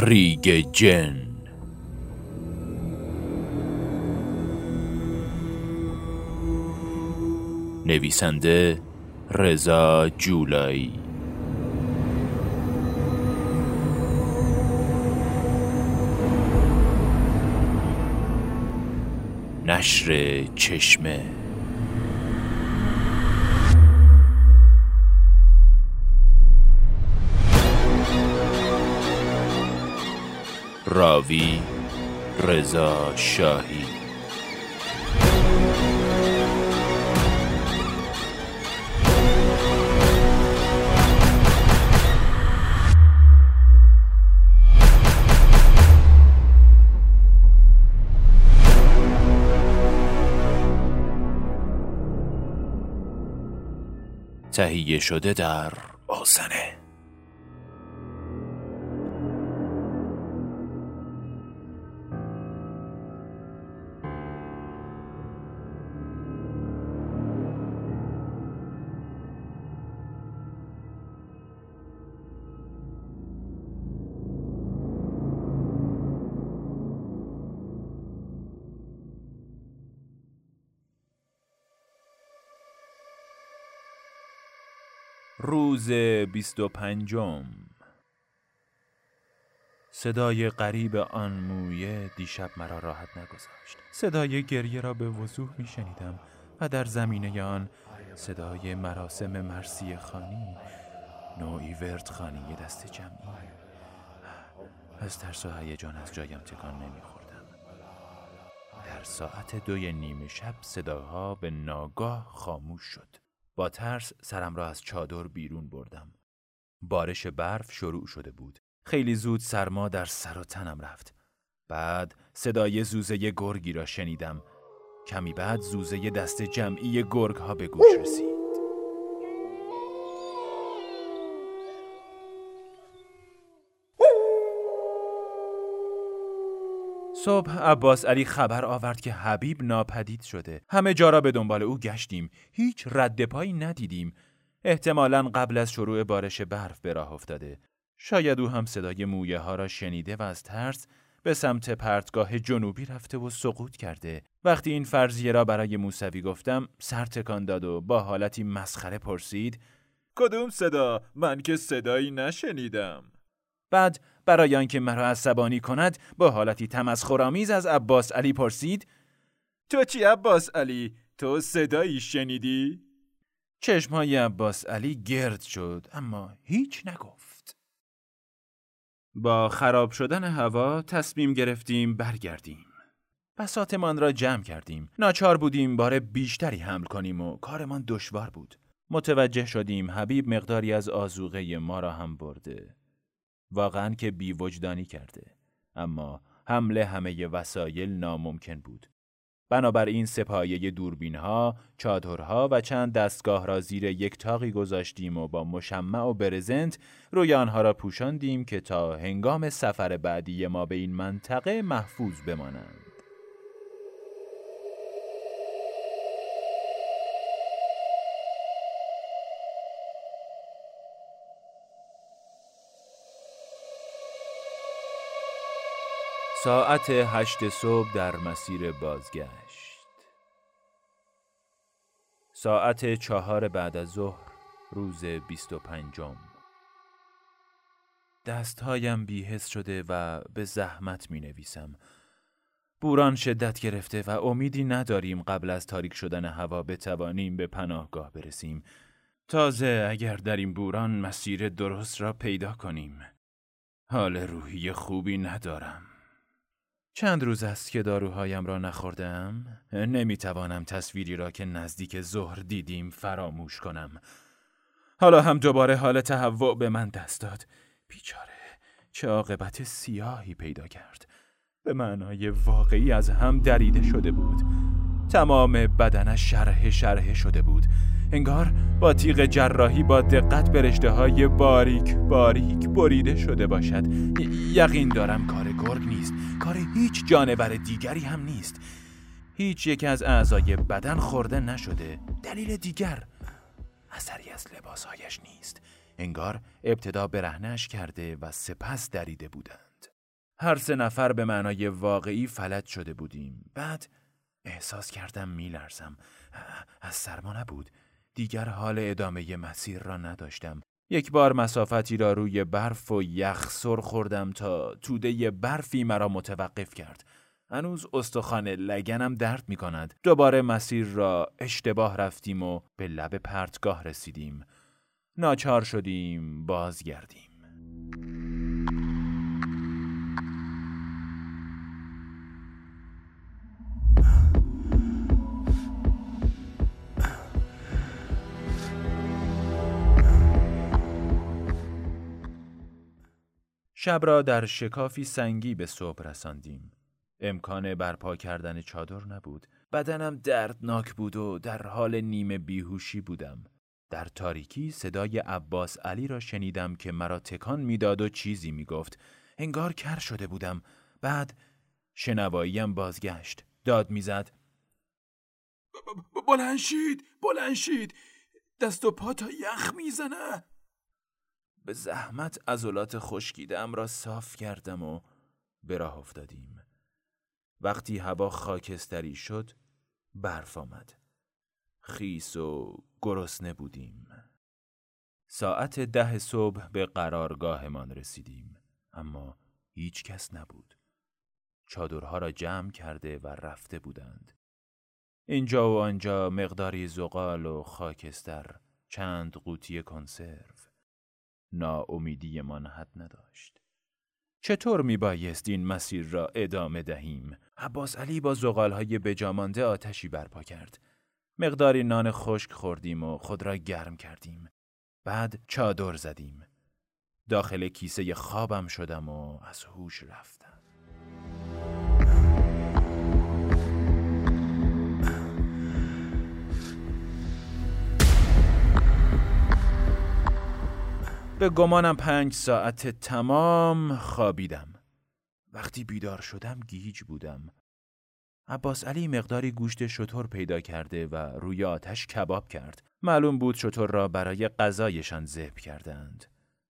ریگ جن. نویسنده رضا جولایی. نشر چشمه. راوی رضا شاهی. تهیه شده در آسنه روز بیست و پنجم. صدای غریب آن مویه دیشب مرا راحت نگذاشت. صدای گریه را به وضوح می شنیدم و در زمینه آن صدای مراسم مرسی خانی نوعی ورد خانی دست جمعی. از ترس و هیجان از جایم تکان نمیخوردم. در ساعت دوی نیمه شب صداها به ناگاه خاموش شد. با ترس سرم را از چادر بیرون بردم. بارش برف شروع شده بود. خیلی زود سرما در سر و تنم رفت. بعد صدای زوزه گرگی را شنیدم. کمی بعد زوزه دست جمعی گرگ ها به گوش رسید. صبح عباس علی خبر آورد که حبیب ناپدید شده. همه جا را به دنبال او گشتیم. هیچ رد پایی ندیدیم. احتمالا قبل از شروع بارش برف به راه افتاده. شاید او هم صدای مویه ها را شنیده و از ترس به سمت پرتگاه جنوبی رفته و سقوط کرده. وقتی این فرضیه را برای موسوی گفتم سر تکان داد و با حالتی مسخره پرسید کدوم صدا؟ من که صدایی نشنیدم. بعد برای آنکه مرا عصبانی کند با حالتی تمسخرآمیز از عباس علی پرسید تو چی عباس علی؟ تو صدایی شنیدی؟ چشمهای عباس علی گرد شد اما هیچ نگفت. با خراب شدن هوا تصمیم گرفتیم برگردیم. بساتمان را جمع کردیم. ناچار بودیم بار بیشتری حمل کنیم و کارمان دشوار بود. متوجه شدیم حبیب مقداری از آزوغه ما را هم برده. واقعا که بیوجدانی کرده اما حمله همه وسایل ناممکن بود بنابراین سپایه دوربین ها، چادرها و چند دستگاه را زیر یک تاقی گذاشتیم و با مشمع و برزنت روی آنها را پوشاندیم که تا هنگام سفر بعدی ما به این منطقه محفوظ بمانند. ساعت هشت صبح در مسیر بازگشت. ساعت چهار بعد از ظهر روز بیست و پنجم. دستهایم بیهس شده و به زحمت می نویسم بوران شدت گرفته و امیدی نداریم قبل از تاریک شدن هوا بتوانیم به پناهگاه برسیم. تازه اگر در این بوران مسیر درست را پیدا کنیم. حال روحی خوبی ندارم. چند روز است که داروهایم را نخوردم؟ نمی‌توانم تصویری را که نزدیک ظهر دیدیم فراموش کنم. حالا هم دوباره حال تهوع به من دست داد. بیچاره چه عاقبت سیاهی پیدا کرد. به معنای واقعی از هم دریده شده بود. تمام بدنش شرح شرح شده بود. انگار با تیغ جراحی با دقت به رشته های باریک باریک بریده شده باشد یقین دارم کار گرگ نیست کار هیچ جانور دیگری هم نیست هیچ یک از اعضای بدن خورده نشده دلیل دیگر اثری از لباسهایش نیست انگار ابتدا برهنش کرده و سپس دریده بودند هر سه نفر به معنای واقعی فلج شده بودیم. بعد احساس کردم میلرزم. از سرما نبود. دیگر حال ادامه مسیر را نداشتم. یک بار مسافتی را روی برف و یخ سر خوردم تا توده برفی مرا متوقف کرد. هنوز استخوان لگنم درد می کند. دوباره مسیر را اشتباه رفتیم و به لب پرتگاه رسیدیم. ناچار شدیم بازگردیم. شب را در شکافی سنگی به صبح رساندیم. امکان برپا کردن چادر نبود. بدنم دردناک بود و در حال نیمه بیهوشی بودم. در تاریکی صدای عباس علی را شنیدم که مرا تکان می‌داد و چیزی می‌گفت. انگار کر شده بودم. بعد شنواییم بازگشت. داد می‌زد. بلنشید بلنشید دست و پا تا یخ می‌زنه به زحمت عضلات خشکیدم را صاف کردم و به راه افتادیم. وقتی هوا خاکستری شد برف آمد. خیس و گرسنه بودیم. ساعت ده صبح به قرارگاهمان رسیدیم اما هیچ کس نبود. چادرها را جمع کرده و رفته بودند. اینجا و آنجا مقداری زغال و خاکستر، چند قوطی کنسرو. ناامیدیمان حد نداشت. چطور می بایست این مسیر را ادامه دهیم؟ عباس علی با زغالهای بجامانده آتشی برپا کرد. مقداری نان خشک خوردیم و خود را گرم کردیم. بعد چادر زدیم. داخل کیسه خوابم شدم و از هوش رفتم. به گمانم پنج ساعت تمام خوابیدم. وقتی بیدار شدم گیج بودم. عباس علی مقداری گوشت شطور پیدا کرده و روی آتش کباب کرد. معلوم بود شطور را برای غذایشان ذبح کردند.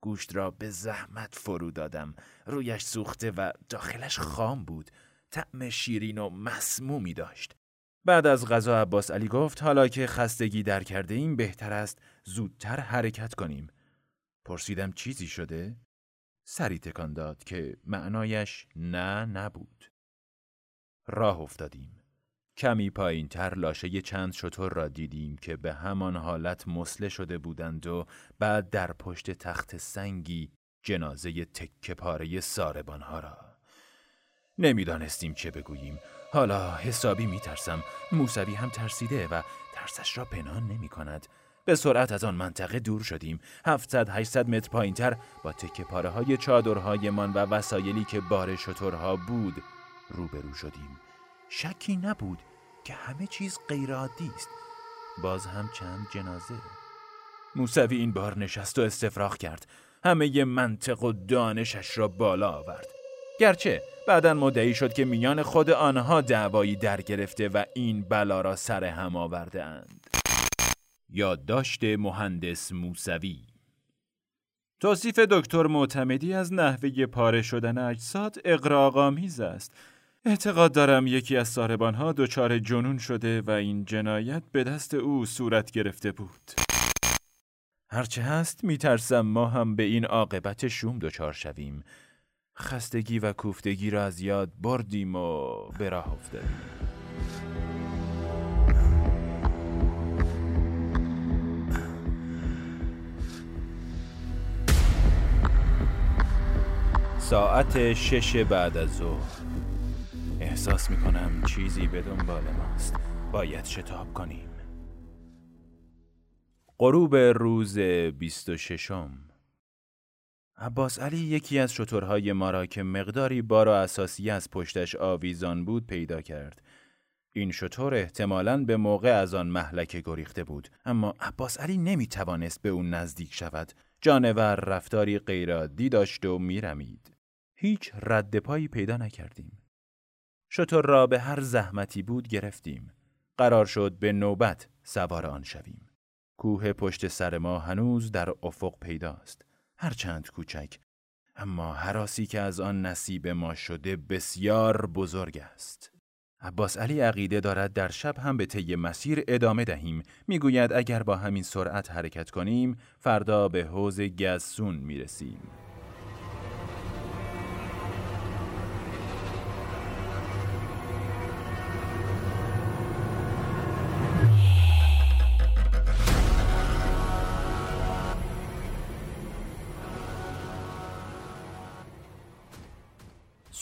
گوشت را به زحمت فرو دادم. رویش سوخته و داخلش خام بود. طعم شیرین و مسمومی داشت. بعد از غذا عباس علی گفت حالا که خستگی در کرده ایم بهتر است زودتر حرکت کنیم. پرسیدم چیزی شده؟ سری تکان داد که معنایش نه نبود. راه افتادیم. کمی پایین تر لاشه چند شطور را دیدیم که به همان حالت مسله شده بودند و بعد در پشت تخت سنگی جنازه تکه پاره ساربانها را. نمی‌دانستیم چه بگوییم. حالا حسابی میترسم. موسوی هم ترسیده و ترسش را پنهان نمی کند. به سرعت از آن منطقه دور شدیم. 700 800 متر پایینتر با تکه پاره های چادرهایمان و وسایلی که بار شترها بود روبرو شدیم. شکی نبود که همه چیز غیرعادی است. باز هم چند جنازه. موسوی این بار نشست و استفراغ کرد. همه منطق و دانشش را بالا آورد. گرچه بعدا مدعی شد که میان خود آنها دعوایی در گرفته و این بلا را سر هم آورده اند. یادداشت مهندس موسوی. توصیف دکتر معتمدی از نحوه پاره شدن اجساد اقراقامیز است. اعتقاد دارم یکی از ساربانها دچار جنون شده و این جنایت به دست او صورت گرفته بود. هرچه هست میترسم ما هم به این عاقبت شوم دچار شویم. خستگی و کوفتگی را از یاد بردیم و به راه افتادیم. ساعت شش بعد از ظهر. احساس می کنم چیزی به دنبال ماست. باید شتاب کنیم. غروب روز بیست و ششم. عباس علی یکی از شترهای ما را که مقداری بار اساسی از پشتش آویزان بود پیدا کرد. این شطور احتمالاً به موقع از آن محلکه گریخته بود اما عباس علی نمی توانست به اون نزدیک شود. جانور رفتاری غیرعادی داشت و میرمید. هیچ رد پایی پیدا نکردیم. شطور را به هر زحمتی بود گرفتیم. قرار شد به نوبت سوار آن شویم. کوه پشت سر ما هنوز در افق پیداست. هرچند کوچک اما حراسی که از آن نصیب ما شده بسیار بزرگ است. عباس علی عقیده دارد در شب هم به طی مسیر ادامه دهیم می‌گوید اگر با همین سرعت حرکت کنیم فردا به حوز گزسون می‌رسیم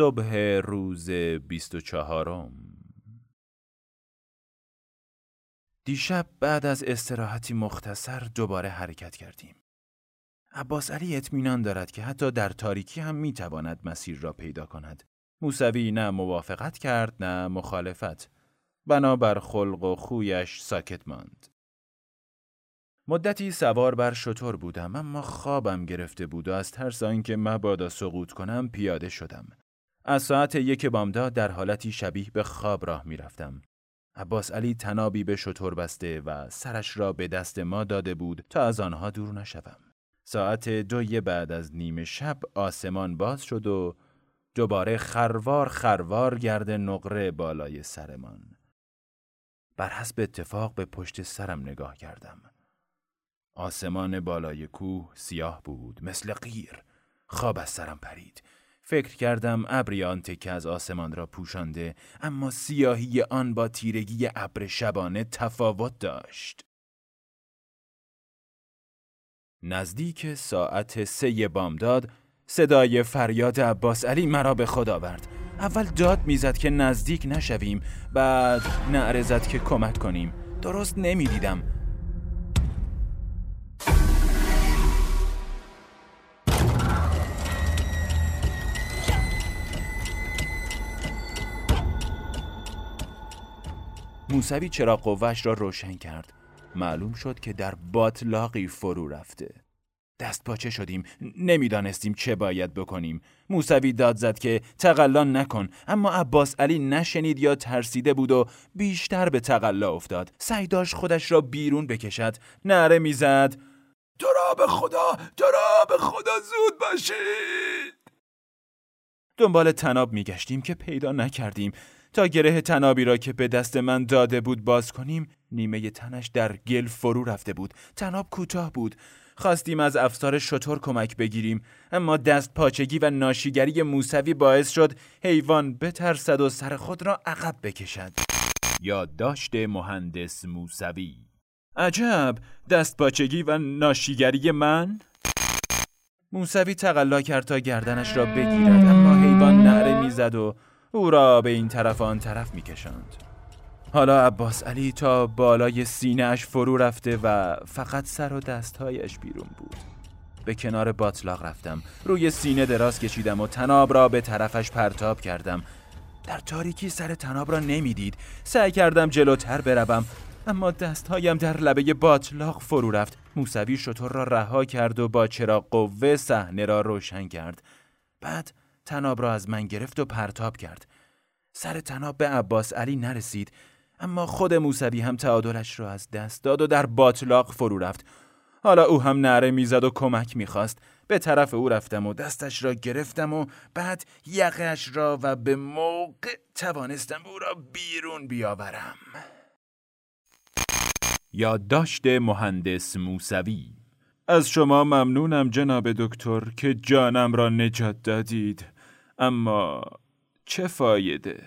صبح روز بیست و چهارم دیشب بعد از استراحتی مختصر دوباره حرکت کردیم. عباس علی اطمینان دارد که حتی در تاریکی هم می‌تواند مسیر را پیدا کند. موسوی نه موافقت کرد نه مخالفت. بنابر خلق و خویش ساکت ماند. مدتی سوار بر شطور بودم اما خوابم گرفته بود و از ترس آنکه مبادا سقوط کنم پیاده شدم. از ساعت یک بامداد در حالتی شبیه به خواب راه می‌رفتم. عباس علی تنابی به شطور بسته و سرش را به دست ما داده بود تا از آنها دور نشوم. ساعت دوی بعد از نیمه شب آسمان باز شد و دوباره خروار خروار گرد نقره بالای سرمان. بر حسب اتفاق به پشت سرم نگاه کردم. آسمان بالای کوه سیاه بود مثل غیر. خواب از سرم پرید. فکر کردم ابری آن تکه از آسمان را پوشانده اما سیاهی آن با تیرگی ابر شبانه تفاوت داشت. نزدیک ساعت سه بامداد صدای فریاد عباس علی مرا به خود آورد. اول داد می‌زد که نزدیک نشویم بعد نعره که کمک کنیم درست نمی‌دیدم موسوی چرا قوهش را روشن کرد. معلوم شد که در باطلاقی فرو رفته. دست پاچه شدیم. نمی‌دانستیم چه باید بکنیم. موسوی داد زد که تقلان نکن. اما عباس علی نشنید یا ترسیده بود و بیشتر به تقلا افتاد. سعی داشت خودش را بیرون بکشد. نعره می‌زد. تو را به خدا تو را به خدا زود باشید! دنبال تناب میگشتیم که پیدا نکردیم. تا گره تنابی را که به دست من داده بود باز کنیم نیمه تنش در گل فرو رفته بود. تناب کوتاه بود. خواستیم از افسار شطور کمک بگیریم اما دست پاچگی و ناشیگری موسوی باعث شد حیوان بترسد و سر خود را عقب بکشد. یادداشت مهندس موسوی. عجب! دست پاچگی و ناشیگری من؟ موسوی تقلا کرد تا گردنش را بگیرد اما حیوان نعره می‌زد و او را به این طرف آن طرف میکشاند. حالا عباس علی تا بالای سینهش فرو رفته و فقط سر و دستهایش بیرون بود. به کنار باطلاق رفتم. روی سینه دراز کشیدم و تناب را به طرفش پرتاب کردم. در تاریکی سر تناب را نمی‌دید. سعی کردم جلوتر بروم اما دستهایم در لبه باطلاق فرو رفت. موسوی شطور را رها کرد و با چرا قوه صحنه را روشن کرد. بعد تناب را از من گرفت و پرتاب کرد. سر تناب به عباس علی نرسید اما خود موسوی هم تعادلش را از دست داد و در باطلاق فرو رفت. حالا او هم نعره می‌زد و کمک می‌خواست. به طرف او رفتم و دستش را گرفتم و بعد یقش را و به موقع توانستم او را بیرون بیاورم. یادداشت مهندس موسوی از شما ممنونم جناب دکتر که جانم را نجات دادید. اما چه فایده؟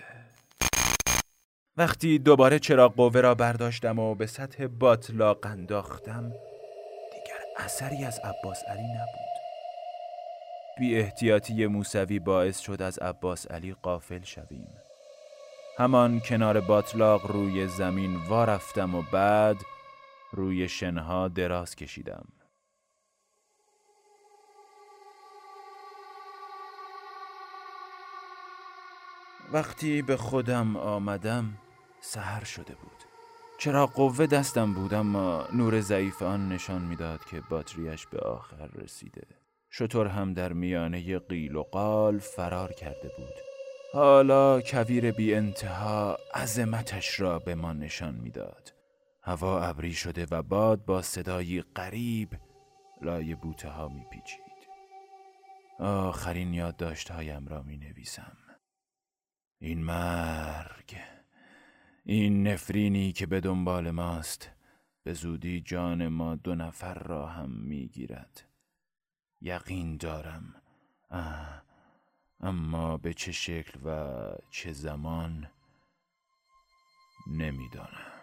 وقتی دوباره چراغ قوه را برداشتم و به سطح باطلاق انداختم دیگر اثری از عباس علی نبود. بی احتیاطی موسوی باعث شد از عباس علی قافل شویم. همان کنار باطلاق روی زمین وارفتم و بعد روی شنها دراز کشیدم. وقتی به خودم آمدم سهر شده بود. چرا قوه دستم بود اما نور ضعیف آن نشان می‌داد که باتریش به آخر رسیده. شطور هم در میانه قیل و قال فرار کرده بود. حالا کویر بی انتها عظمتش را به ما نشان می‌داد. هوا ابری شده و باد با صدایی غریب لای بوته ها میپیچید. آخرین یادداشتهایم را می نویسم این مرگ این نفرینی که به دنبال ماست به زودی جان ما دو نفر را هم می‌گیرد. یقین دارم. اما به چه شکل و چه زمان نمی‌دانم.